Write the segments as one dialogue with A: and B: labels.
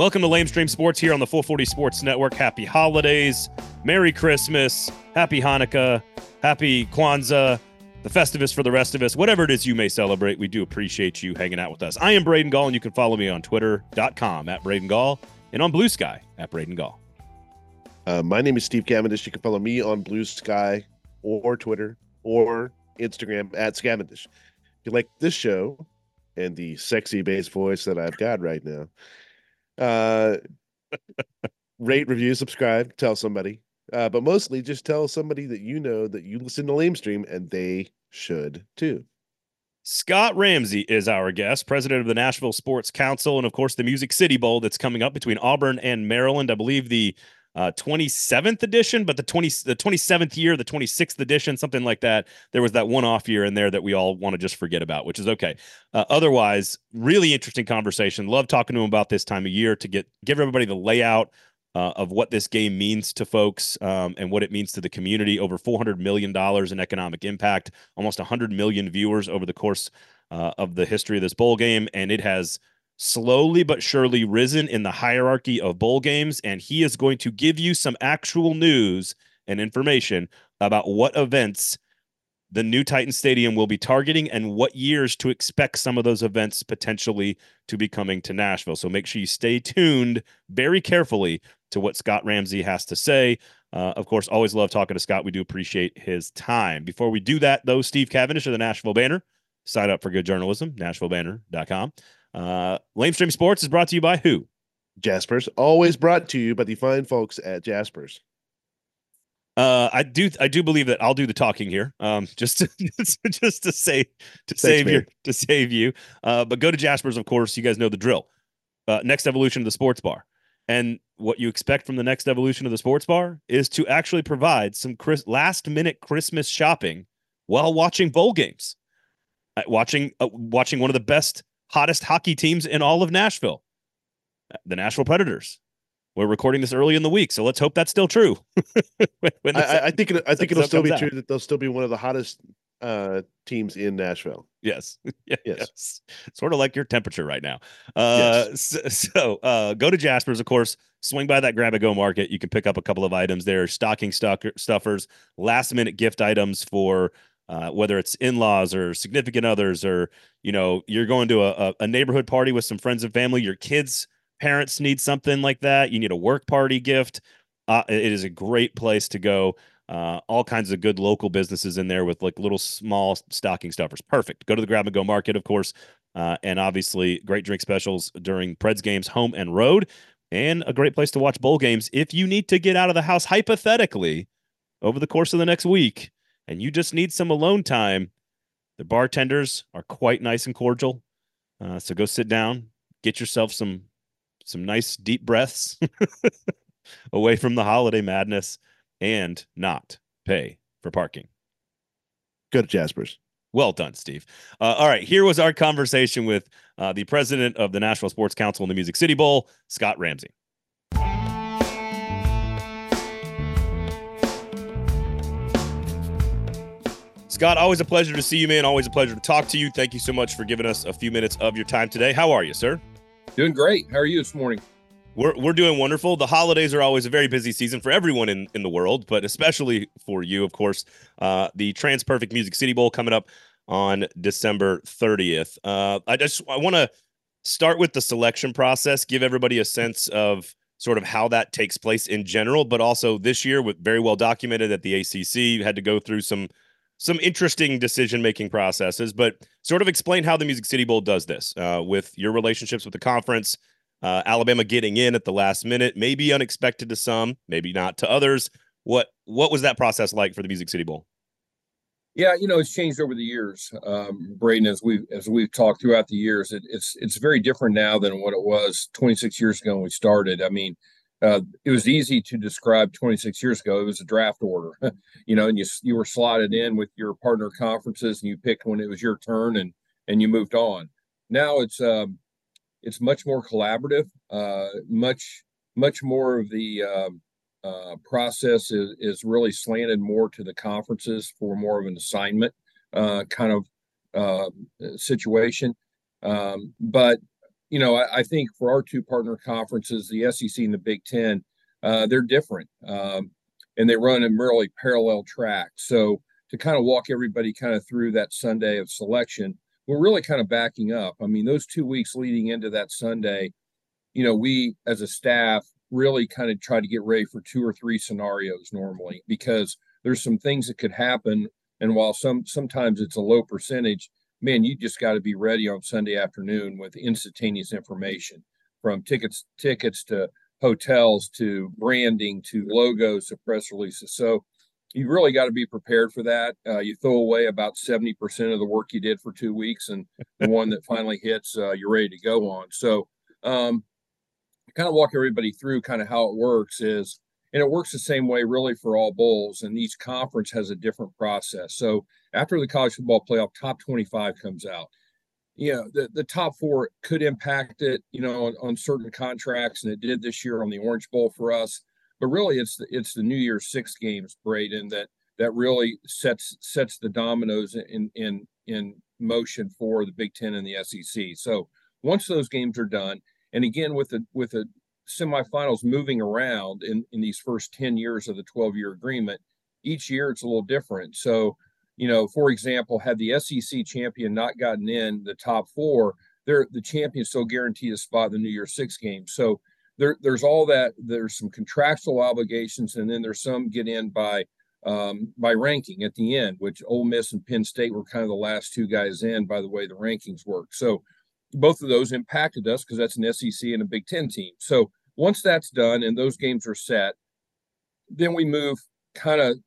A: Welcome to Lamestream Sports here on the 440 Sports Network. Happy holidays, Merry Christmas, Happy Hanukkah, Happy Kwanzaa, the Festivus for the rest of us, whatever it is you may celebrate. We do appreciate you hanging out with us. I am Braden Gall, and you can follow me on twitter.com at Braden Gall and on Blue Sky at Braden Gall.
B: Uh, my name is Steve Cavendish. You can follow me on Blue Sky or Twitter or Instagram at Scavendish. If you like this show and the sexy bass voice that I've got right now, uh, rate, review, subscribe, tell somebody. Uh, but mostly just tell somebody that you know that you listen to Lamestream and they should too.
A: Scott Ramsey is our guest, president of the Nashville Sports Council, and of course the Music City Bowl that's coming up between Auburn and Maryland. I believe the uh, 27th edition, but the 20 the 27th year, the 26th edition, something like that. There was that one off year in there that we all want to just forget about, which is okay. Uh, otherwise, really interesting conversation. Love talking to him about this time of year to get give everybody the layout uh, of what this game means to folks um, and what it means to the community. Over $400 million in economic impact, almost 100 million viewers over the course uh, of the history of this bowl game. And it has slowly but surely risen in the hierarchy of bowl games. And he is going to give you some actual news and information about what events the new Titan Stadium will be targeting and what years to expect some of those events potentially to be coming to Nashville. So make sure you stay tuned very carefully to what Scott Ramsey has to say. Uh, of course, always love talking to Scott. We do appreciate his time. Before we do that, though, Steve Cavendish of the Nashville Banner, sign up for good journalism, NashvilleBanner.com. Uh, Lamestream Sports is brought to you by who?
B: Jaspers, always brought to you by the fine folks at Jaspers.
A: Uh, I do I do believe that I'll do the talking here. Um, just to, just to say to Thanks, save you to save you. Uh, but go to Jasper's, of course. You guys know the drill. Uh, next evolution of the sports bar. And what you expect from the next evolution of the sports bar is to actually provide some Chris, last minute Christmas shopping while watching bowl games, uh, watching uh, watching one of the best, hottest hockey teams in all of Nashville, the Nashville Predators. We're recording this early in the week, so let's hope that's still true.
B: when, when I, I, think it, I think it'll still be out. true that they'll still be one of the hottest uh, teams in Nashville.
A: Yes. yes. yes. Sort of like your temperature right now. Uh, yes. So, so uh, go to Jasper's, of course. Swing by that grab and go market. You can pick up a couple of items there stocking stuffers, last minute gift items for uh, whether it's in-laws or significant others, or you know, you're going to a, a neighborhood party with some friends and family. Your kids' parents need something like that. You need a work party gift. Uh, it is a great place to go. Uh, all kinds of good local businesses in there with like little small stocking stuffers. Perfect. Go to the grab and go market, of course. Uh, and obviously, great drink specials during Preds games, home and road, and a great place to watch bowl games if you need to get out of the house hypothetically over the course of the next week and you just need some alone time. The bartenders are quite nice and cordial. Uh, so go sit down, get yourself some some nice deep breaths away from the holiday madness and not pay for parking.
B: Go to Jasper's.
A: Well done, Steve. Uh, all right, here was our conversation with uh, the president of the Nashville Sports Council and the Music City Bowl, Scott Ramsey. Scott, always a pleasure to see you, man. Always a pleasure to talk to you. Thank you so much for giving us a few minutes of your time today. How are you, sir?
C: Doing great. How are you this morning?
A: We're, we're doing wonderful. The holidays are always a very busy season for everyone in, in the world, but especially for you, of course. Uh, the TransPerfect Music City Bowl coming up on December 30th. Uh, I just I want to start with the selection process, give everybody a sense of sort of how that takes place in general, but also this year, with very well documented that the ACC had to go through some some interesting decision making processes. But sort of explain how the Music City Bowl does this uh, with your relationships with the conference uh, Alabama getting in at the last minute, maybe unexpected to some, maybe not to others. What what was that process like for the Music City Bowl?
C: Yeah, you know, it's changed over the years, um, Braden. As we as we've talked throughout the years, it, it's it's very different now than what it was 26 years ago when we started. I mean, uh, it was easy to describe 26 years ago. It was a draft order, you know, and you you were slotted in with your partner conferences, and you picked when it was your turn, and and you moved on. Now it's um, it's much more collaborative. Uh, much much more of the um, uh, process is, is really slanted more to the conferences for more of an assignment uh, kind of uh, situation. Um, but you know, I, I, think for our two partner conferences, the SEC and the Big Ten, uh, they're different, um, and they run in really parallel tracks. So to kind of walk everybody kind of through that Sunday of selection, we're really kind of backing up. I mean, those two weeks leading into that Sunday, you know, we as a staff really kind of try to get ready for two or three scenarios normally because there's some things that could happen. And while some sometimes it's a low percentage, man, you just got to be ready on Sunday afternoon with instantaneous information from tickets, tickets to hotels to branding to logos to press releases. So you really got to be prepared for that. Uh, you throw away about 70% of the work you did for two weeks, and the one that finally hits, uh, you're ready to go on. So, um, kind of walk everybody through kind of how it works is, and it works the same way really for all bowls, and each conference has a different process. So, after the college football playoff, top 25 comes out. You know, the, the top four could impact it, you know, on, on certain contracts, and it did this year on the Orange Bowl for us but really it's the it's the New Year's Six games, Braden, that that really sets sets the dominoes in in in motion for the Big Ten and the SEC. So once those games are done, and again with the with the semifinals moving around in in these first 10 years of the 12 year agreement, each year it's a little different. So you know, for example, had the SEC champion not gotten in the top four, they're the champion still guaranteed a spot in the New Year's Six game. So there, there's all that. There's some contractual obligations, and then there's some get in by um, by ranking at the end, which Ole Miss and Penn State were kind of the last two guys in by the way the rankings work. So both of those impacted us because that's an SEC and a Big Ten team. So once that's done and those games are set, then we move kind of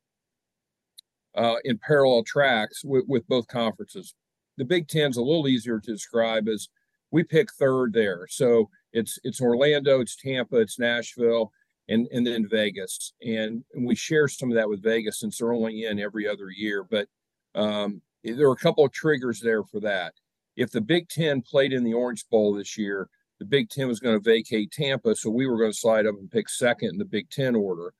C: uh, in parallel tracks with, with both conferences. The Big Ten's a little easier to describe as we pick third there. So it's it's Orlando, it's Tampa, it's Nashville, and and then Vegas. And, and we share some of that with Vegas since they're only in every other year. But um, there are a couple of triggers there for that. If the Big Ten played in the Orange Bowl this year, the Big Ten was going to vacate Tampa, so we were going to slide up and pick second in the Big Ten order.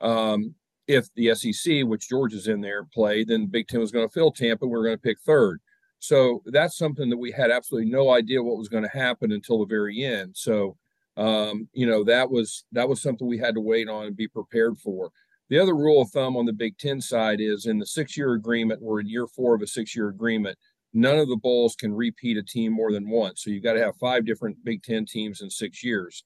C: Um, if the SEC, which Georgia's in there, played, then Big Ten was going to fill Tampa. We are going to pick third. So that's something that we had absolutely no idea what was going to happen until the very end. So, um, you know, that was that was something we had to wait on and be prepared for. The other rule of thumb on the Big Ten side is in the six-year agreement, we're in year four of a six-year agreement. None of the bowls can repeat a team more than once. So you've got to have five different Big Ten teams in six years.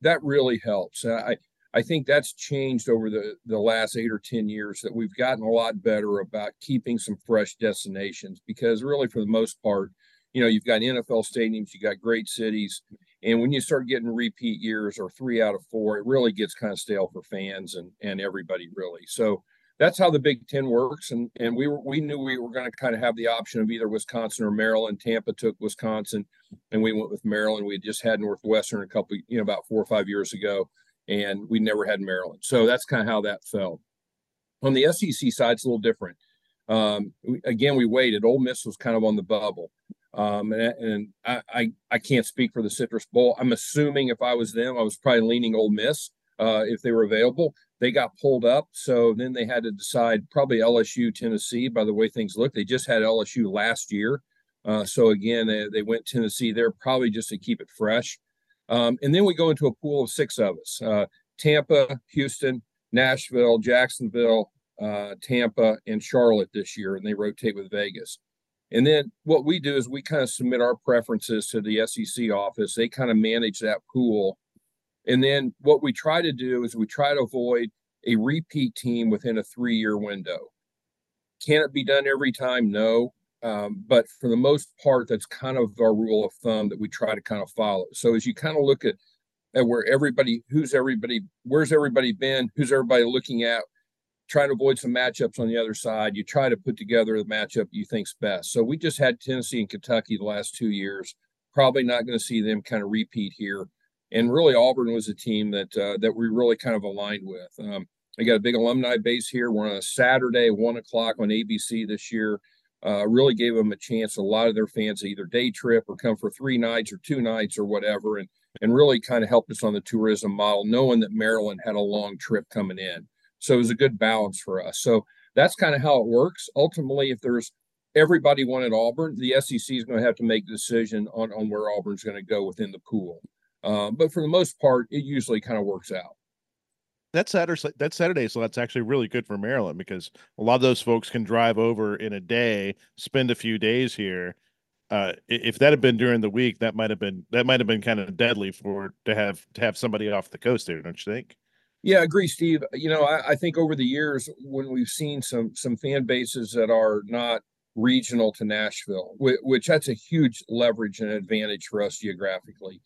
C: That really helps. I, I think that's changed over the, the last eight or 10 years that we've gotten a lot better about keeping some fresh destinations because, really, for the most part, you know, you've got NFL stadiums, you've got great cities. And when you start getting repeat years or three out of four, it really gets kind of stale for fans and, and everybody, really. So that's how the Big Ten works. And, and we, were, we knew we were going to kind of have the option of either Wisconsin or Maryland. Tampa took Wisconsin, and we went with Maryland. We had just had Northwestern a couple, you know, about four or five years ago and we never had Maryland. So that's kind of how that fell. On the SEC side, it's a little different. Um, we, again, we waited. Ole Miss was kind of on the bubble. Um, and, and I, I, I, can't speak for the Citrus Bowl. I'm assuming if I was them, I was probably leaning Ole Miss uh, if they were available. They got pulled up, so then they had to decide probably LSU, Tennessee. By the way things look, they just had LSU last year, uh, so again they, they went Tennessee there probably just to keep it fresh. Um, and then we go into a pool of six of us uh, Tampa, Houston, Nashville, Jacksonville, uh, Tampa, and Charlotte this year, and they rotate with Vegas. And then what we do is we kind of submit our preferences to the SEC office. They kind of manage that pool. And then what we try to do is we try to avoid a repeat team within a three year window. Can it be done every time? No. Um, but for the most part, that's kind of our rule of thumb that we try to kind of follow. So as you kind of look at, at where everybody, who's everybody, where's everybody been, who's everybody looking at, trying to avoid some matchups on the other side, you try to put together the matchup you think's best. So we just had Tennessee and Kentucky the last two years. Probably not going to see them kind of repeat here. And really, Auburn was a team that uh, that we really kind of aligned with. Um, I got a big alumni base here. We're on a Saturday, one o'clock on ABC this year uh, really gave them a chance. A lot of their fans either day trip or come for three nights or two nights or whatever, and and really kind of helped us on the tourism model, knowing that Maryland had a long trip coming in. So it was a good balance for us. So that's kind of how it works. Ultimately, if there's everybody wanted Auburn. The SEC is going to have to make a decision on on where Auburn's going to go within the pool. Um, but for the most part, it usually kind of works out.
D: That Saturday, that Saturday, so that's actually really good for Maryland because a lot of those folks can drive over in a day, spend a few days here. Uh, if that had been during the week, that might have been that might have been kind of deadly for to have to have somebody off the coast there, don't you think?
C: Yeah, I agree, Steve. You know, I, I think over the years when we've seen some some fan bases that are not regional to Nashville, which, which that's a huge leverage and advantage for us geographically.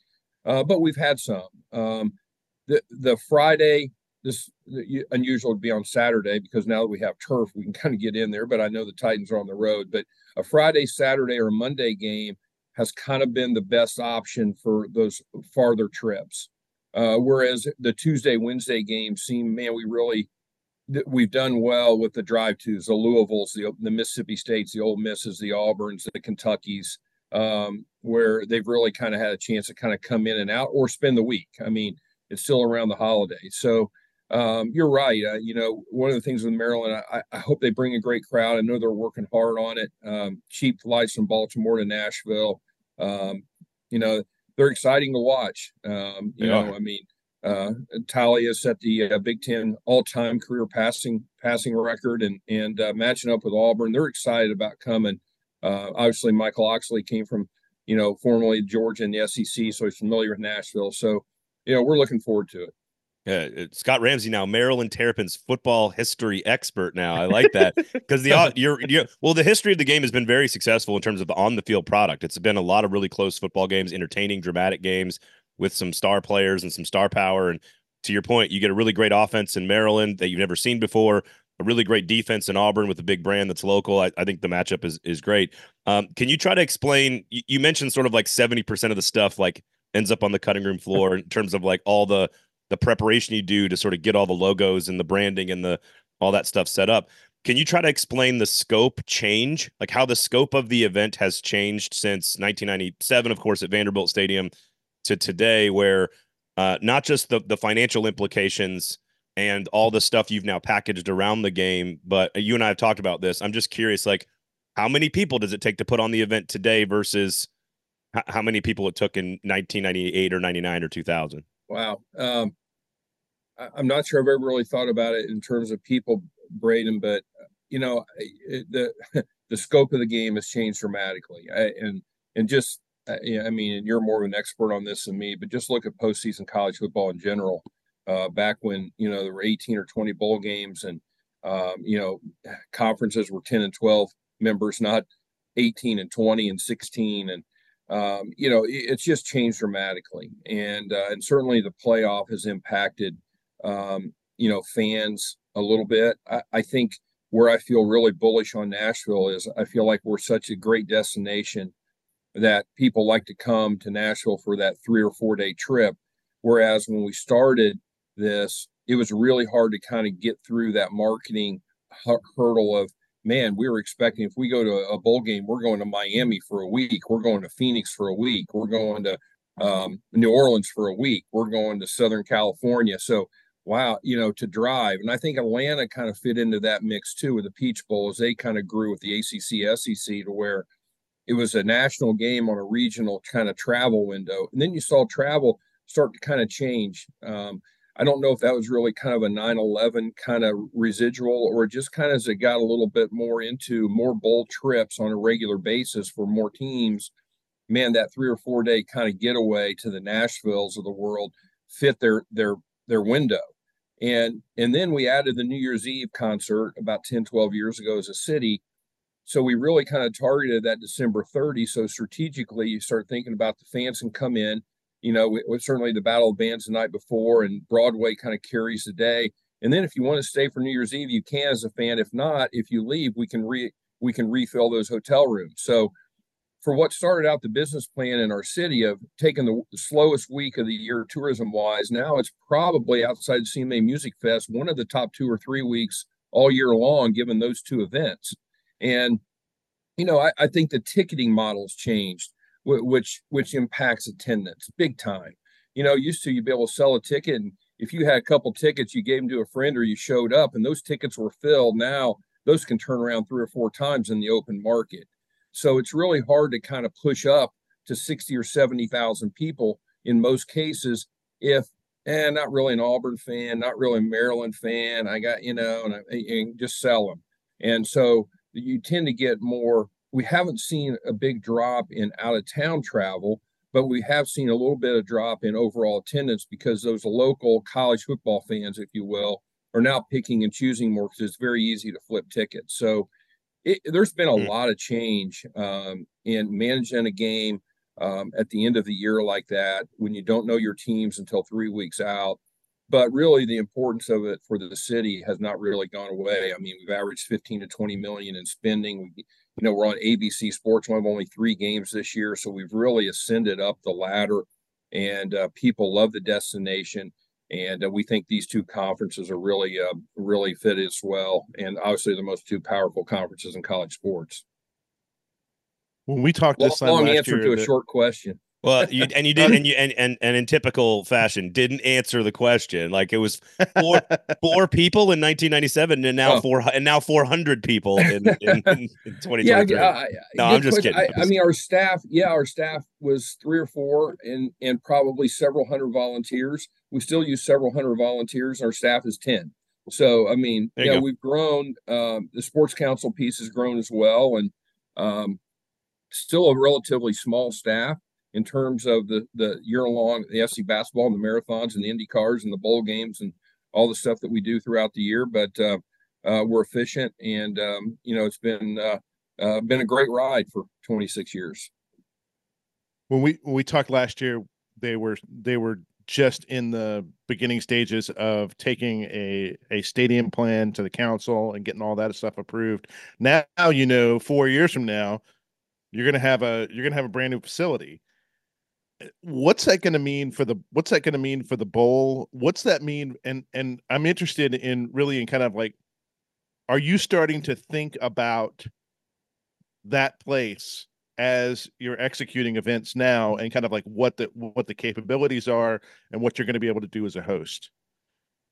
C: Uh, but we've had some. Um, the the Friday, this unusual to be on Saturday because now that we have turf, we can kind of get in there. But I know the Titans are on the road. But a Friday, Saturday, or Monday game has kind of been the best option for those farther trips. Uh, whereas the Tuesday, Wednesday games seem, man, we really we've done well with the drive tos, the Louisvilles, the, the Mississippi States, the Ole Misses, the Auburns, the Kentuckies, um, where they've really kind of had a chance to kind of come in and out or spend the week. I mean, it's still around the holiday. So um, you're right. Uh, you know, one of the things with Maryland, I, I, hope they bring a great crowd. I know they're working hard on it. Um, cheap flights from Baltimore to Nashville. Um, you know, they're exciting to watch. Um, you know, I mean, uh, Taulia set the uh, Big Ten all-time career passing passing record, and and uh, matching up with Auburn, they're excited about coming. Uh, obviously, Mike Locksley came from you know formerly Georgia and the SEC, so he's familiar with Nashville. So you know we're looking forward to it.
A: Yeah, Scott Ramsey now Maryland Terrapins football history expert. Now I like that because the you're, you're well the history of the game has been very successful in terms of the on the field product. It's been a lot of really close football games, entertaining, dramatic games with some star players and some star power. And to your point, you get a really great offense in Maryland that you've never seen before. A really great defense in Auburn with a big brand that's local. I, I think the matchup is is great. Um, can you try to explain? You, you mentioned sort of like seventy percent of the stuff like ends up on the cutting room floor in terms of like all the the preparation you do to sort of get all the logos and the branding and the all that stuff set up. Can you try to explain the scope change, like how the scope of the event has changed since 1997, of course, at Vanderbilt Stadium to today, where uh, not just the the financial implications and all the stuff you've now packaged around the game, but you and I have talked about this. I'm just curious, like, how many people does it take to put on the event today versus how many people it took in 1998 or 99 or 2000?
C: Wow. Um, I, am not sure I've ever really thought about it in terms of people, Braden, but you know, it, the the scope of the game has changed dramatically, I, and and just I mean, and you're more of an expert on this than me, but just look at postseason college football in general. Uh, back when you know there were 18 or 20 bowl games, and um, you know conferences were 10 and 12 members, not 18 and 20 and 16, and um, you know, it's just changed dramatically, and uh, and certainly the playoff has impacted, um, you know, fans a little bit. I, I, think where I feel really bullish on Nashville is I feel like we're such a great destination that people like to come to Nashville for that three or four day trip, whereas when we started this, it was really hard to kind of get through that marketing hurdle of man, we were expecting if we go to a bowl game, we're going to Miami for a week, we're going to Phoenix for a week, we're going to um, New Orleans for a week, we're going to Southern California. So, wow, you know, to drive. And I think Atlanta kind of fit into that mix too with the Peach Bowl as they kind of grew with the ACC, SEC to where it was a national game on a regional kind of travel window. And then you saw travel start to kind of change. Um, I don't know if that was really kind of a 9 11 kind of residual or just kind of as it got a little bit more into more bowl trips on a regular basis for more teams. Man, that three or four day kind of getaway to the Nashvilles of the world fit their their their window. And and then we added the New Year's Eve concert about 10, 12 years ago as a city. So we really kind of targeted that December 30. So strategically, you start thinking about the fans can come in you know, we, certainly the Battle of Bands the night before, and Broadway kind of carries the day. And then if you want to stay for New Year's Eve, you can as a fan. If not, if you leave, we can re we can refill those hotel rooms. So for what started out the business plan in our city of taking the slowest week of the year tourism wise, now it's probably outside CMA Music Fest, one of the top two or three weeks all year long, given those two events. And, you know, I, I think the ticketing model's changed which which impacts attendance big time. You know, used to you'd be able to sell a ticket, and if you had a couple tickets, you gave them to a friend or you showed up, and those tickets were filled. Now those can turn around three or four times in the open market. So it's really hard to kind of push up to 60 or 70,000 people in most cases if and not really an Auburn fan, not really a Maryland fan. I got, you know, and, I, and just sell them. And so you tend to get more. We haven't seen a big drop in out of town travel, but we have seen a little bit of drop in overall attendance because those local college football fans, if you will, are now picking and choosing more because it's very easy to flip tickets. So it, there's been a mm. lot of change um, in managing a game um, at the end of the year like that when you don't know your teams until three weeks out. But really, the importance of it for the city has not really gone away. I mean, we've averaged 15 to 20 million in spending. We, you know, we're on ABC Sports. We have only three games this year, so we've really ascended up the ladder, and uh, people love the destination. And uh, we think these two conferences are really, uh, really fit as well. And obviously, the most two powerful conferences in college sports.
D: When we talked this
C: long, long answer to a short question.
A: Well, you and you did, and you and, and and in typical fashion, didn't answer the question. Like it was four four people in 1997, and now oh. four and now 400 people in, in, in 2023. Yeah, I, no, I'm just kidding.
C: I, I, mean, our staff, yeah, our staff was three or four, and and probably several hundred volunteers. We still use several hundred volunteers. Our staff is 10. So, I mean, yeah, we've grown. Um, the sports council piece has grown as well, and um, still a relatively small staff in terms of the the year long the SEC basketball and the marathons and the Indy cars and the bowl games and all the stuff that we do throughout the year. But uh, uh, we're efficient, and um, you know it's been uh, uh been a great ride for 26 years.
D: When we when we talked last year, they were they were just in the beginning stages of taking a a stadium plan to the council and getting all that stuff approved. Now you know, four years from now, you're gonna have a you're gonna have a brand new facility. What's that gonna mean for the what's that gonna mean for the bowl? What's that mean? And and I'm interested in really in kind of like, are you starting to think about that place as you're executing events now and kind of like what the what the capabilities are and what you're going to be able to do as a host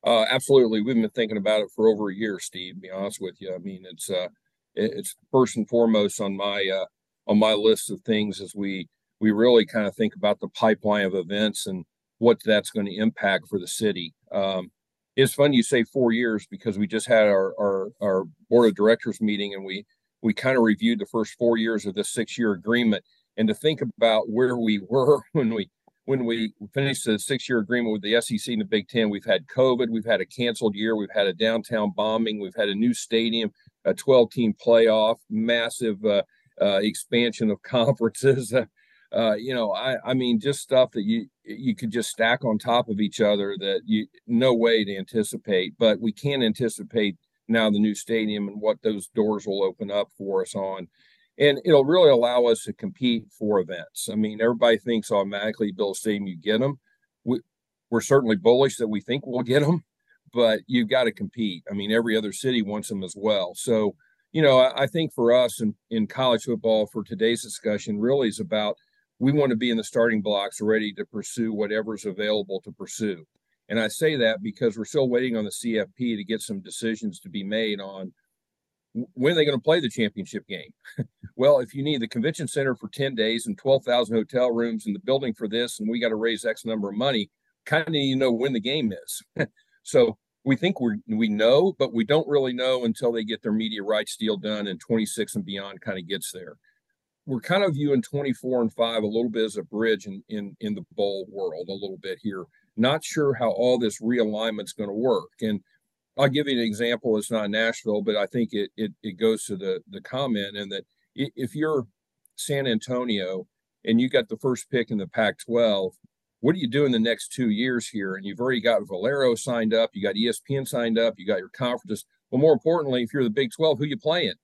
C: uh, absolutely we've been thinking about it for over a year steve to be honest with you i mean it's uh it's first and foremost on my uh on my list of things as we we really kind of think about the pipeline of events and what that's going to impact for the city um it's fun you say four years because we just had our our, our board of directors meeting and we we kind of reviewed the first four years of this six year agreement and to think about where we were when we when we finished the six year agreement with the SEC and the Big Ten, we've had COVID, we've had a canceled year, we've had a downtown bombing, we've had a new stadium, a 12 team playoff, massive uh, uh, expansion of conferences. Uh, you know, I, I mean, just stuff that you you could just stack on top of each other that you no way to anticipate. But we can anticipate now the new stadium and what those doors will open up for us on. And it'll really allow us to compete for events. I mean, everybody thinks automatically build a stadium, you get them. We, we're certainly bullish that we think we'll get them, but you've got to compete. I mean, every other city wants them as well. So, you know, I, I think for us in, in college football for today's discussion really is about we want to be in the starting blocks ready to pursue whatever's available to pursue. And I say that because we're still waiting on the CFP to get some decisions to be made on when are they going to play the championship game? well, if you need the convention center for 10 days and 12,000 hotel rooms and the building for this, and we got to raise X number of money, kind of need to know when the game is. so we think we we know, but we don't really know until they get their media rights deal done and 26 and beyond kind of gets there. We're kind of viewing 24 and 5 a little bit as a bridge in in in the bowl world a little bit here not sure how all this realignment's going to work. And I'll give you an example. It's not Nashville, but I think it it, it goes to the the comment and that if you're San Antonio and you got the first pick in the Pac-12, what are you doing the next two years here? And you've already got Valero signed up, you got ESPN signed up, you got your conferences. but more importantly, if you're the Big 12, who you playing?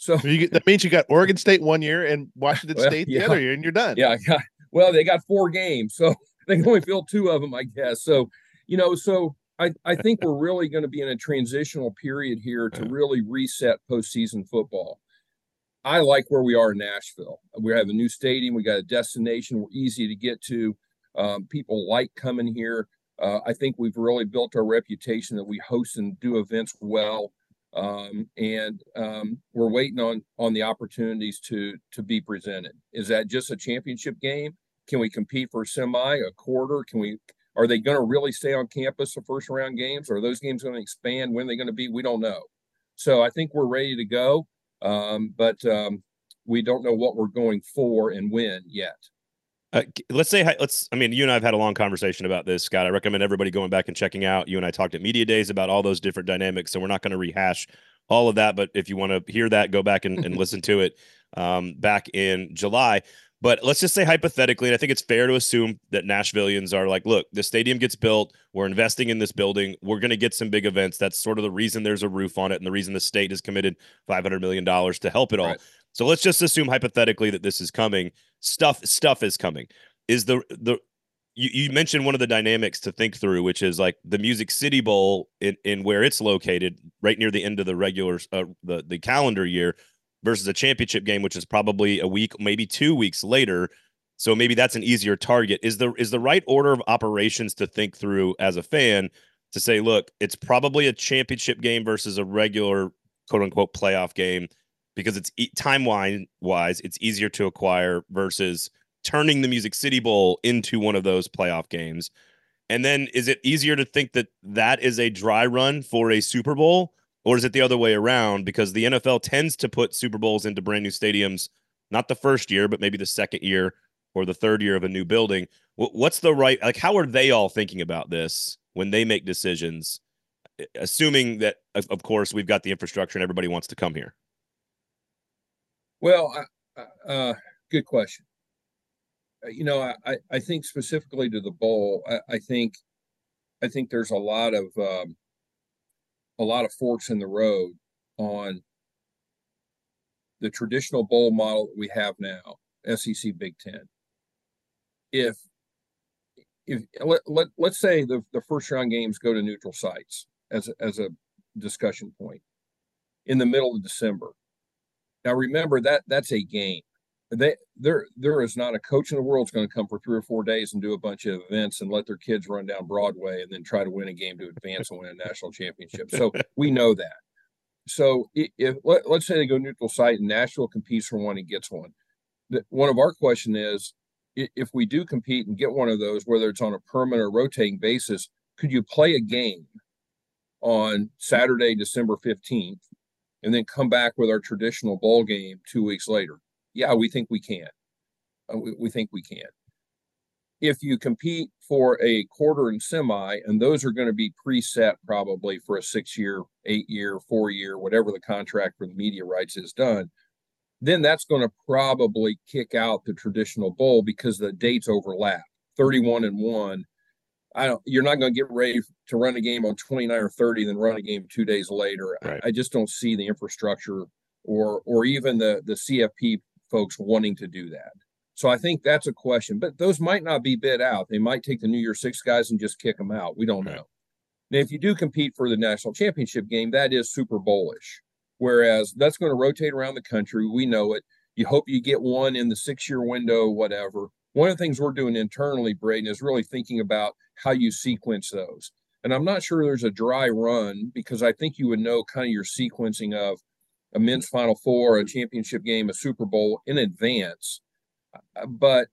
D: So get, that means you got Oregon State one year and Washington well, State yeah. the other year, and you're done.
C: Yeah, got, well, they got four games, so they can only field two of them, I guess. So, you know, so I, I think we're really going to be in a transitional period here to really reset postseason football. I like where we are in Nashville. We have a new stadium. We got a destination. We're easy to get to. Um, people like coming here. Uh, I think we've really built our reputation that we host and do events well. Um, and um, we're waiting on on the opportunities to to be presented. Is that just a championship game? Can we compete for a semi, a quarter? Can we? Are they going to really stay on campus for first round games? Are those games going to expand? When are they going to be? We don't know. So I think we're ready to go, um, but um, we don't know what we're going for and when yet.
A: Uh, let's say let's. I mean, you and I have had a long conversation about this, Scott. I recommend everybody going back and checking out. You and I talked at media days about all those different dynamics, so we're not going to rehash all of that. But if you want to hear that, go back and, and listen to it um, back in July. But let's just say hypothetically, and I think it's fair to assume that Nashvillians are like, look, the stadium gets built. We're investing in this building. We're going to get some big events. That's sort of the reason there's a roof on it and the reason the state has committed $500 million to help it all. Right. So let's just assume hypothetically that this is coming. Stuff stuff is coming. Is the the you, you mentioned one of the dynamics to think through, which is like the Music City Bowl in, in where it's located, right near the end of the regular uh, the the calendar year, versus a championship game, which is probably a week, maybe two weeks later. So maybe that's an easier target. Is the is the right order of operations to think through as a fan to say, look, it's probably a championship game versus a regular quote unquote playoff game because it's time wise, it's easier to acquire versus turning the Music City Bowl into one of those playoff games. And then is it easier to think that that is a dry run for a Super Bowl or is it the other way around because the NFL tends to put Super Bowls into brand new stadiums not the first year but maybe the second year or the third year of a new building. What's the right like how are they all thinking about this when they make decisions assuming that of course we've got the infrastructure and everybody wants to come here?
C: Well, uh, good question. Uh, you know, I, I think specifically to the bowl, I, I think, I think there's a lot of, um, a lot of forks in the road on the traditional bowl model that we have now, SEC Big Ten. If, if let, let let's say the the first round games go to neutral sites as as a discussion point in the middle of December now remember that that's a game. They, there there is not a coach in the world is going to come for three or four days and do a bunch of events and let their kids run down Broadway and then try to win a game to advance and win a national championship. So we know that. So if let, us say they go neutral site and Nashville competes for one and gets one, one of our question is if we do compete and get one of those, whether it's on a permanent or rotating basis, could you play a game on Saturday, December fifteenth, and then come back with our traditional ball game two weeks later. Yeah, we think we can. Uh, we, we think we can. If you compete for a quarter and semi, and those are going to be preset probably for a six year, eight year, four year, whatever the contract for the media rights is done, then that's going to probably kick out the traditional bowl because the dates overlap 31 and 1 I don't. You're not going to get ready to run a game on 29 or 30, then run a game two days later. Right. I, I, just don't see the infrastructure or or even the the CFP folks wanting to do that. So I think that's a question. But those might not be bid out. They might take the New Year Six guys and just kick them out. We don't right. know. Now, if you do compete for the national championship game, that is Super Bowlish. Whereas that's going to rotate around the country. We know it. You hope you get one in the six year window, whatever. One of the things we're doing internally, Braden, is really thinking about how you sequence those. And I'm not sure there's a dry run because I think you would know kind of your sequencing of a men's Final Four, a championship game, a Super Bowl in advance. Uh, but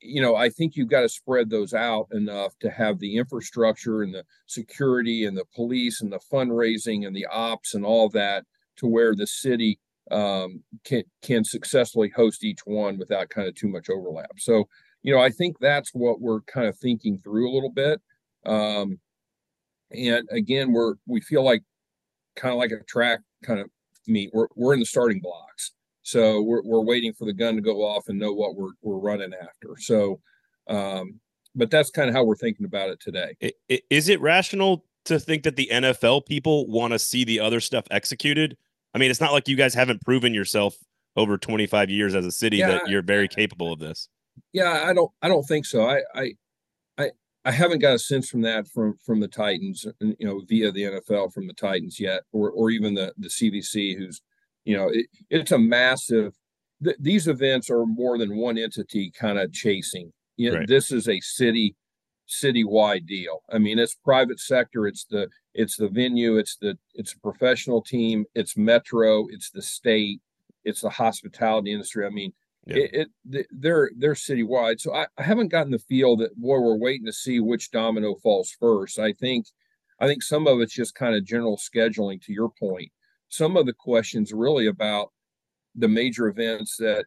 C: you know, I think you've got to spread those out enough to have the infrastructure and the security and the police and the fundraising and the ops and all that to where the city um, can can successfully host each one without kind of too much overlap. So you know, I think that's what we're kind of thinking through a little bit. Um, and again, we're we feel like kind of like a track kind of meet. We're we're in the starting blocks, so we're we're waiting for the gun to go off and know what we're we're running after. So, um, but that's kind of how we're thinking about it today.
A: Is it rational to think that the NFL people want to see the other stuff executed? I mean, it's not like you guys haven't proven yourself over 25 years as a city yeah, that you're very capable of this.
C: Yeah, I don't I don't think so. I I I I haven't got a sense from that from from the Titans, uh, you know, via the NFL from the Titans yet, or or even the the CVC, who's you know, it, it's a massive. Th- these events are more than one entity kind of chasing. You know, right. this is a city citywide deal. I mean, it's private sector. It's the it's the venue, it's the it's a professional team, it's Metro, it's the state, it's the hospitality industry. I mean, yeah. it, it they're they're citywide. So I, I haven't gotten the feel that boy, we're waiting to see which domino falls first. I think I think some of it's just kind of general scheduling. To your point, some of the questions really about the major events that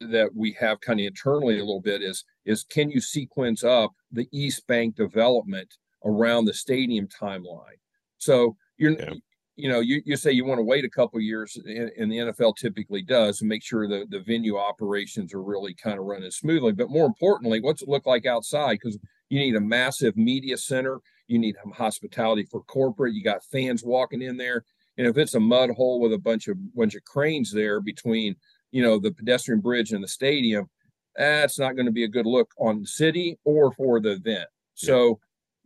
C: that we have kind of internally a little bit is is can you sequence up the East Bank development around the stadium timeline? So you're yeah. You know you, you say you want to wait a couple years and, and, the NFL typically does and make sure the, the venue operations are really kind of running smoothly. But more importantly, what's it look like outside? Because you need a massive media center, you need hospitality for corporate, you got fans walking in there. And if it's a mud hole with a bunch of bunch of cranes there between you know the pedestrian bridge and the stadium that's not going to be a good look on the city or for the event so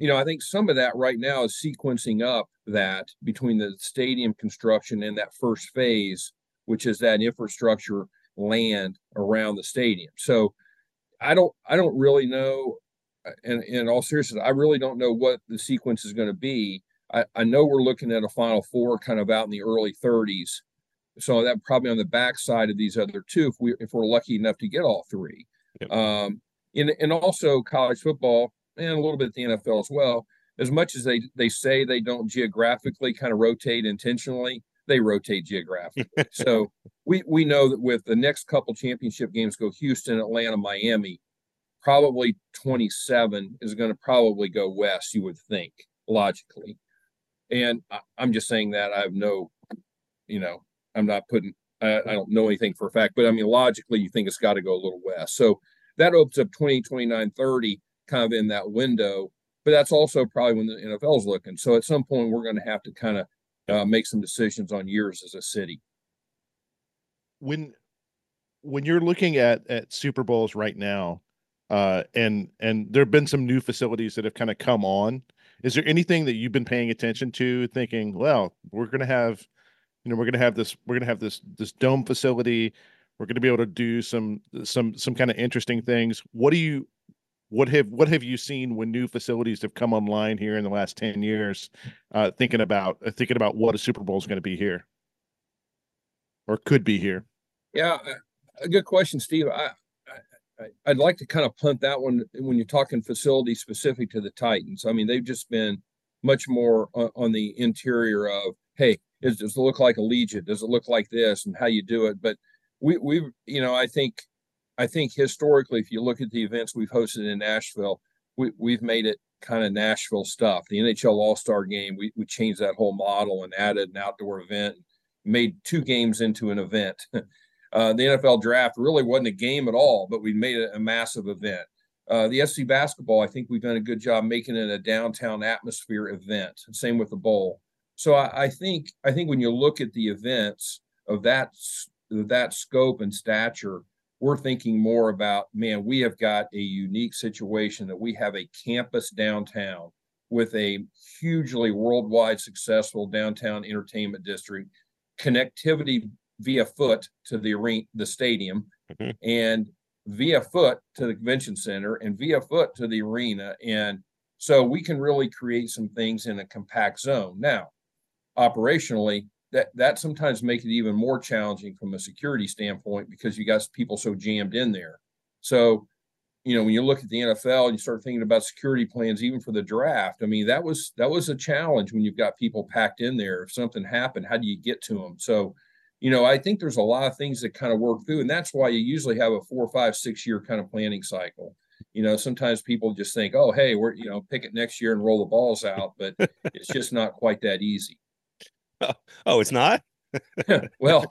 C: you know i think some of that right now is sequencing up that between the stadium construction and that first phase which is that infrastructure land around the stadium so i don't i don't really know and in all seriousness i really don't know what the sequence is going to be I, I know we're looking at a final four kind of out in the early 30s so that probably on the backside of these other two, if we if we're lucky enough to get all three. Yep. Um, and and also college football and a little bit the NFL as well. As much as they they say they don't geographically kind of rotate intentionally, they rotate geographically. so we we know that with the next couple championship games go Houston, Atlanta, Miami, probably 27 is going to probably go west. You would think logically, and I, I'm just saying that I have no, you know, I'm not putting, I, I don't know anything for a fact, but I mean, logically, you think it's got to go a little west. So that opens up 20, 29, 30 kind of in that window. But that's also probably when the NFL is looking. So at some point, we're going to have to kind of uh, make some decisions on years as a city.
D: When when you're looking at at Super Bowls right now, uh, and and there have been some new facilities that have kind of come on. Is there anything that you've been paying attention to, thinking, well, we're going to have you know we're going to have this we're going to have this this dome facility we're going to be able to do some some some kind of interesting things what do you what have what have you seen when new facilities have come online here in the last 10 years uh thinking about uh, thinking about what a super bowl is going to be here? Or could be here?
C: Yeah a good question steve. I, I i'd like to kind of punt that one when you're talking facility specific to the titans. I mean they've just been much more on, the interior of hey does it look like Allegiant? Does it look like this? And how you do it? But we we you know I think I think historically, if you look at the events we've hosted in Nashville, we we've made it kind of Nashville stuff. The NHL All Star Game, we we changed that whole model and added an outdoor event, made two games into an event. uh, the NFL Draft really wasn't a game at all, but we made it a massive event. Uh, the SEC basketball, I think we've done a good job making it a downtown atmosphere event. Same with the bowl. So I, I think I think when you look at the events of that that scope and stature, we're thinking more about man, we have got a unique situation that we have a campus downtown with a hugely worldwide successful downtown entertainment district, connectivity via foot to the arena, the stadium, mm-hmm. and via foot to the convention center, and via foot to the arena, and so we can really create some things in a compact zone. Now, operationally, that that sometimes make it even more challenging from a security standpoint because you got people so jammed in there. So, you know, when you look at the NFL and you start thinking about security plans, even for the draft, I mean, that was that was a challenge when you've got people packed in there. If something happened, how do you get to them? So, you know, I think there's a lot of things that kind of work through, and that's why you usually have a four, five, six year kind of planning cycle. You know, sometimes people just think, oh, hey, we're you know, pick it next year and roll the balls out, but it's just not quite that easy.
A: oh, it's not.
C: well,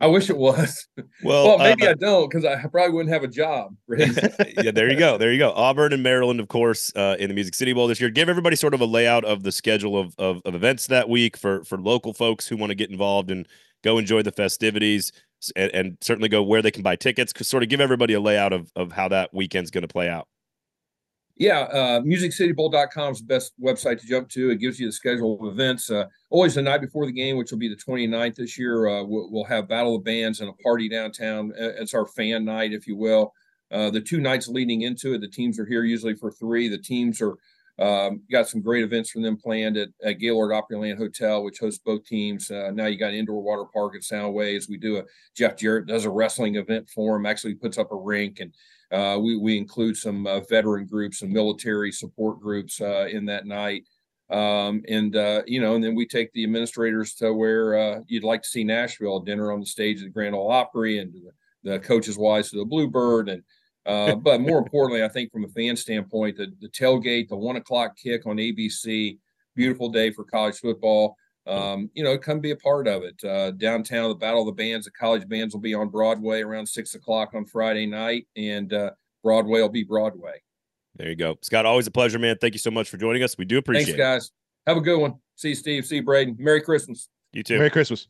C: I wish it was. Well, well maybe uh, I don't because I probably wouldn't have a job.
A: yeah, there you go. There you go. Auburn and Maryland, of course, uh, in the Music City Bowl this year. Give everybody sort of a layout of the schedule of, of, of events that week for for local folks who want to get involved and go enjoy the festivities and, and certainly go where they can buy tickets. Sort of give everybody a layout of of how that weekend's going to play out.
C: Yeah, uh, musiccitybowl.com is the best website to jump to. It gives you the schedule of events. Uh, always the night before the game, which will be the 29th this year, uh, we'll, we'll, have Battle of Bands and a party downtown. It's our fan night, if you will. Uh, the two nights leading into it, the teams are here usually for three. The teams are Um, got some great events from them planned at, at Gaylord Opryland Hotel, which hosts both teams. Uh, now you got indoor water park at Soundwaves. We do a Jeff Jarrett does a wrestling event for him. Actually puts up a rink, and uh, we we include some uh, veteran groups and military support groups uh, in that night. Um, and uh, you know, and then we take the administrators to where uh, you'd like to see Nashville dinner on the stage at the Grand Ole Opry, and the, the coaches' wives to the Bluebird, and uh, but more importantly, I think from a fan standpoint, the, the tailgate, the one o'clock kick on ABC, beautiful day for college football. Um, you know, come be a part of it. Uh, downtown, the Battle of the Bands, the college bands will be on Broadway around six o'clock on Friday night, and uh, Broadway will be Broadway.
A: There you go. Scott, always a pleasure, man. Thank you so much for joining us. We do appreciate it.
C: Thanks, guys. Have a good one. See you, Steve. See you, Braden. Merry Christmas.
A: You too.
D: Merry Christmas.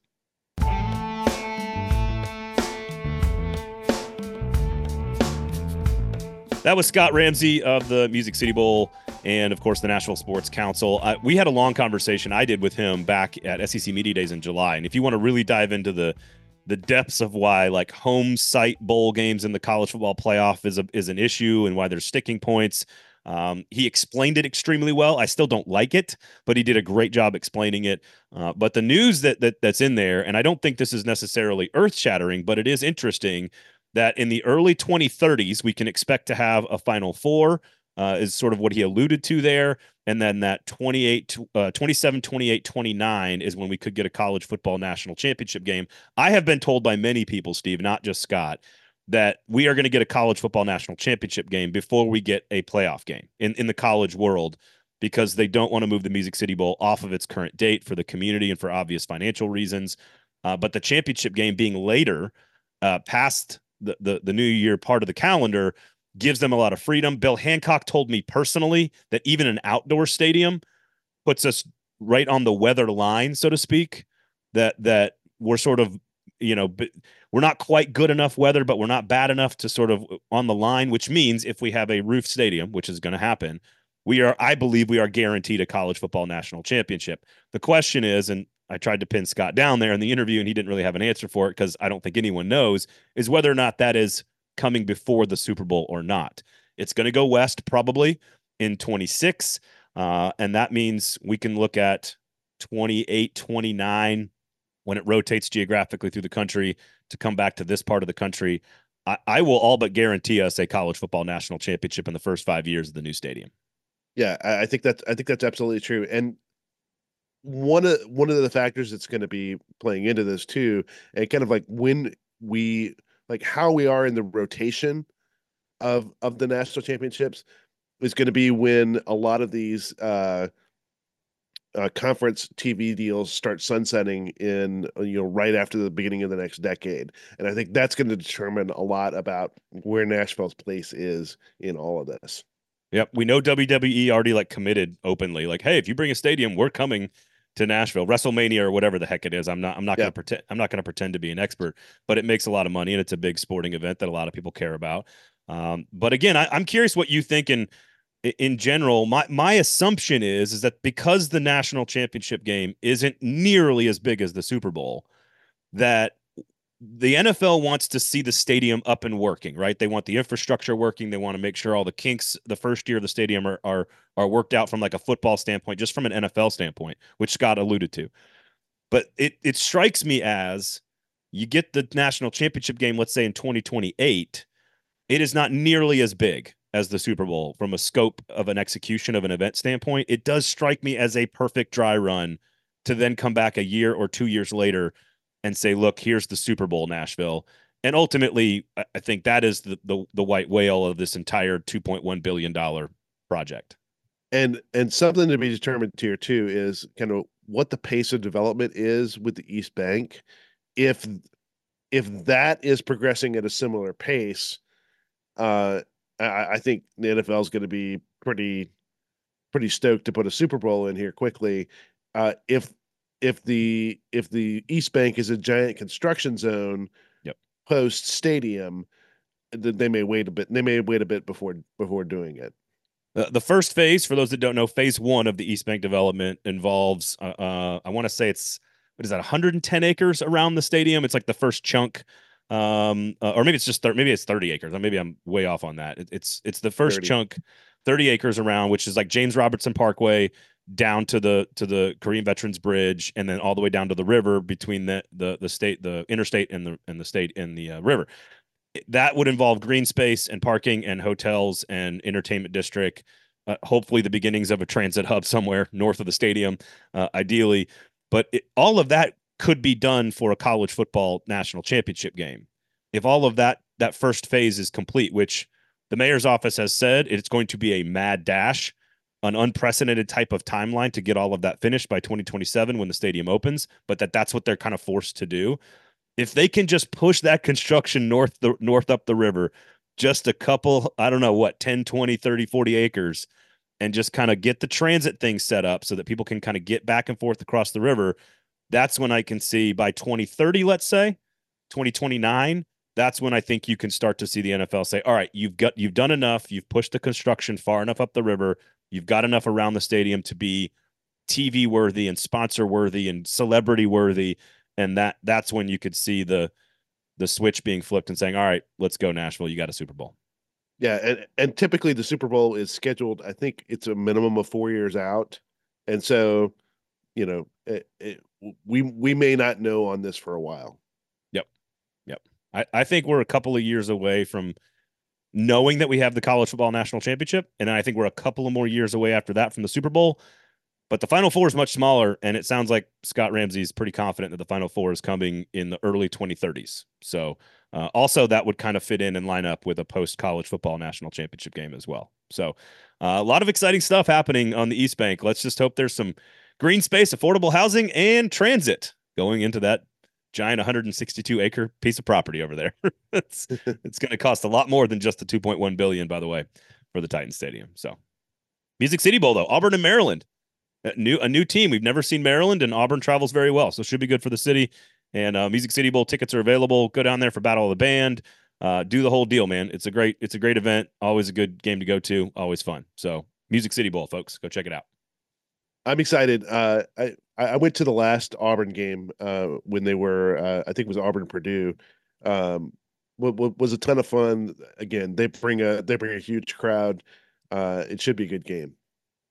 A: That was Scott Ramsey of the Music City Bowl and, of course, the Nashville Sports Council. Uh, we had a long conversation I did with him back at SEC Media Days in July. And if you want to really dive into the the depths of why like home site bowl games in the college football playoff is a, is an issue and why there's sticking points. Um, he explained it extremely well. I still don't like it, but he did a great job explaining it. Uh, but the news that, that that's in there, and I don't think this is necessarily earth shattering, but it is interesting that in the early 2030s, we can expect to have a Final Four, uh, is sort of what he alluded to there. And then that 28, uh, 27, 28, 29 is when we could get a college football national championship game. I have been told by many people, Steve, not just Scott, that we are going to get a college football national championship game before we get a playoff game in, in the college world because they don't want to move the Music City Bowl off of its current date for the community and for obvious financial reasons. Uh, but the championship game being later, uh, past the, the the new year part of the calendar gives them a lot of freedom. Bill Hancock told me personally that even an outdoor stadium puts us right on the weather line, so to speak. That that we're sort of you know we're not quite good enough weather, but we're not bad enough to sort of uh, on the line. Which means if we have a roof stadium, which is going to happen, we are I believe we are guaranteed a college football national championship. The question is, and I tried to pin Scott down there in the interview and he didn't really have an answer for it because I don't think anyone knows, is whether or not that is coming before the Super Bowl or not. It's going to go west probably in 26. Uh, and that means we can look at 28, 29 when it rotates geographically through the country to come back to this part of the country. I, I will all but guarantee us a college football national championship in the first five years of the new stadium.
B: Yeah, I think that's I think that's absolutely true. And one of one of the factors that's going to be playing into this too, and kind of like when we like how we are in the rotation of of the national championships is going to be when a lot of these uh, uh, conference TV deals start sunsetting in you know right after the beginning of the next decade, and I think that's going to determine a lot about where Nashville's place is in all of this.
A: Yep, we know WWE already like committed openly, like, hey, if you bring a stadium, we're coming to Nashville, WrestleMania or whatever the heck it is. I'm not I'm not yeah. going to pretend I'm not going to pretend to be an expert, but it makes a lot of money and it's a big sporting event that a lot of people care about. Um, but again, I, am curious what you think in in general. My my assumption is is that because the national championship game isn't nearly as big as the Super Bowl, that the NFL wants to see the stadium up and working, right? They want the infrastructure working. They want to make sure all the kinks the first year of the stadium are are are worked out from like a football standpoint, just from an NFL standpoint, which Scott alluded to. But it it strikes me as you get the national championship game, let's say in 2028, it is not nearly as big as the Super Bowl from a scope of an execution of an event standpoint. It does strike me as a perfect dry run to then come back a year or two years later and say, look, here's the Super Bowl, Nashville. And ultimately, I think that is the, the, the white whale of this entire $2.1 billion project.
B: And and something to be determined here too is kind of what the pace of development is with the East Bank. If if that is progressing at a similar pace, uh, I, I think the NFL is going to be pretty pretty stoked to put a Super Bowl in here quickly. Uh, if if the if the East Bank is a giant construction zone,
A: yep.
B: post stadium, they may wait a bit. They may wait a bit before before doing it.
A: The, the first phase, for those that don't know, phase one of the East Bank development involves, uh, uh, I want to say it's what is that, 110 acres around the stadium. It's like the first chunk, um, uh, or maybe it's just thir- maybe it's 30 acres. Maybe I'm way off on that. It, it's it's the first 30. chunk 30 acres around, which is like James Robertson Parkway down to the to the Korean Veterans Bridge, and then all the way down to the river between the the the state, the interstate, and the and the state and the uh, river. That would involve green space and parking and hotels and entertainment district. Uh, hopefully, the beginnings of a transit hub somewhere north of the stadium, uh, ideally. But it, all of that could be done for a college football national championship game. If all of that that first phase is complete, which the mayor's office has said it's going to be a mad dash, an unprecedented type of timeline to get all of that finished by 2027 when the stadium opens, but that that's what they're kind of forced to do. If they can just push that construction north the north up the river just a couple, I don't know what, 10, 20, 30, 40 acres and just kind of get the transit thing set up so that people can kind of get back and forth across the river, that's when I can see by 2030, let's say, 2029, that's when I think you can start to see the NFL say, "All right, you've got you've done enough. You've pushed the construction far enough up the river. You've got enough around the stadium to be TV worthy and sponsor worthy and celebrity worthy." And that that's when you could see the the switch being flipped and saying, "All right, let's go Nashville. You got a Super Bowl."
B: Yeah, and and typically the Super Bowl is scheduled. I think it's a minimum of four years out, and so, you know, it, it, we we may not know on this for a while.
A: Yep, yep. I I think we're a couple of years away from knowing that we have the college football national championship, and I think we're a couple of more years away after that from the Super Bowl. But the Final Four is much smaller, and it sounds like Scott Ramsey is pretty confident that the Final Four is coming in the early 2030s. So, uh, also that would kind of fit in and line up with a post college football national championship game as well. So, uh, a lot of exciting stuff happening on the East Bank. Let's just hope there's some green space, affordable housing, and transit going into that giant 162 acre piece of property over there. it's it's going to cost a lot more than just the 2.1 billion, by the way, for the Titan Stadium. So, Music City Bowl though, Auburn and Maryland a new a new team. We've never seen Maryland, and Auburn travels very well, so should be good for the city. And uh, Music City Bowl tickets are available. Go down there for Battle of the Band. Uh, do the whole deal, man. It's a great it's a great event. Always a good game to go to. Always fun. So Music City Bowl, folks, go check it out.
B: I'm excited. Uh, I I went to the last Auburn game uh, when they were uh, I think it was Auburn Purdue. Um, was a ton of fun. Again, they bring a they bring a huge crowd. Uh, it should be a good game.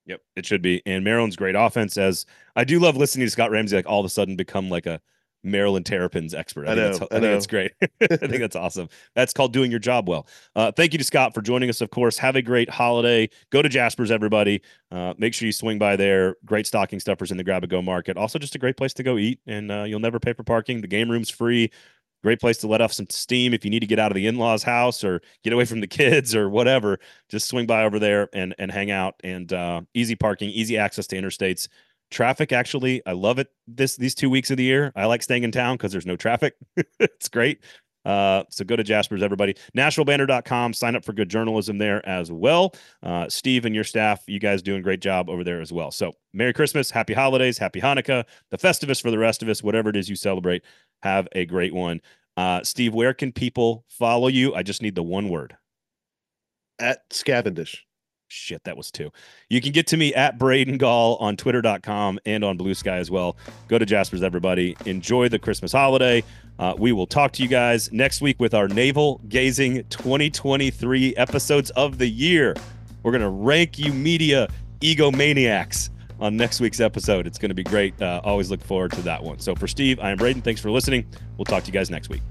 A: Yep, it should be. And Maryland's great offense. As I do love listening to Scott Ramsey, like all of a sudden become like a Maryland Terrapins expert. I, I know. Think that's, I, I think that's great. I think that's awesome. That's called doing your job well. Uh, thank you to Scott for joining us. Of course, have a great holiday. Go to Jasper's, everybody. Uh, make sure you swing by there. Great stocking stuffers in the grab and go market. Also, just a great place to go eat, and uh, you'll never pay for parking. The game room's free great place to let off some steam if you need to get out of the in-laws house or get away from the kids or whatever just swing by over there and and hang out and uh, easy parking easy access to interstates traffic actually i love it this these two weeks of the year i like staying in town because there's no traffic it's great uh, so go to Jasper's, everybody. NashvilleBanner.com. Sign up for good journalism there as well. Uh, Steve and your staff, you guys doing great job over there as well. So Merry Christmas, Happy Holidays, Happy Hanukkah, the Festivus for the rest of us, whatever it is you celebrate. Have a great one. Uh, Steve, where can people follow you? I just need the one word.
B: At Scavendish.
A: Shit, that was two. You can get to me at Braden Gall on twitter.com and on Bluesky as well. Go to Jasper's, everybody. Enjoy the Christmas holiday. Uh, we will talk to you guys next week with our Navel Gazing 2023 episodes of the year. We're going to rank you media egomaniacs on next week's episode. It's going to be great. Uh, always look forward to that one. So for Steve, I am Braden. Thanks for listening. We'll talk to you guys next week.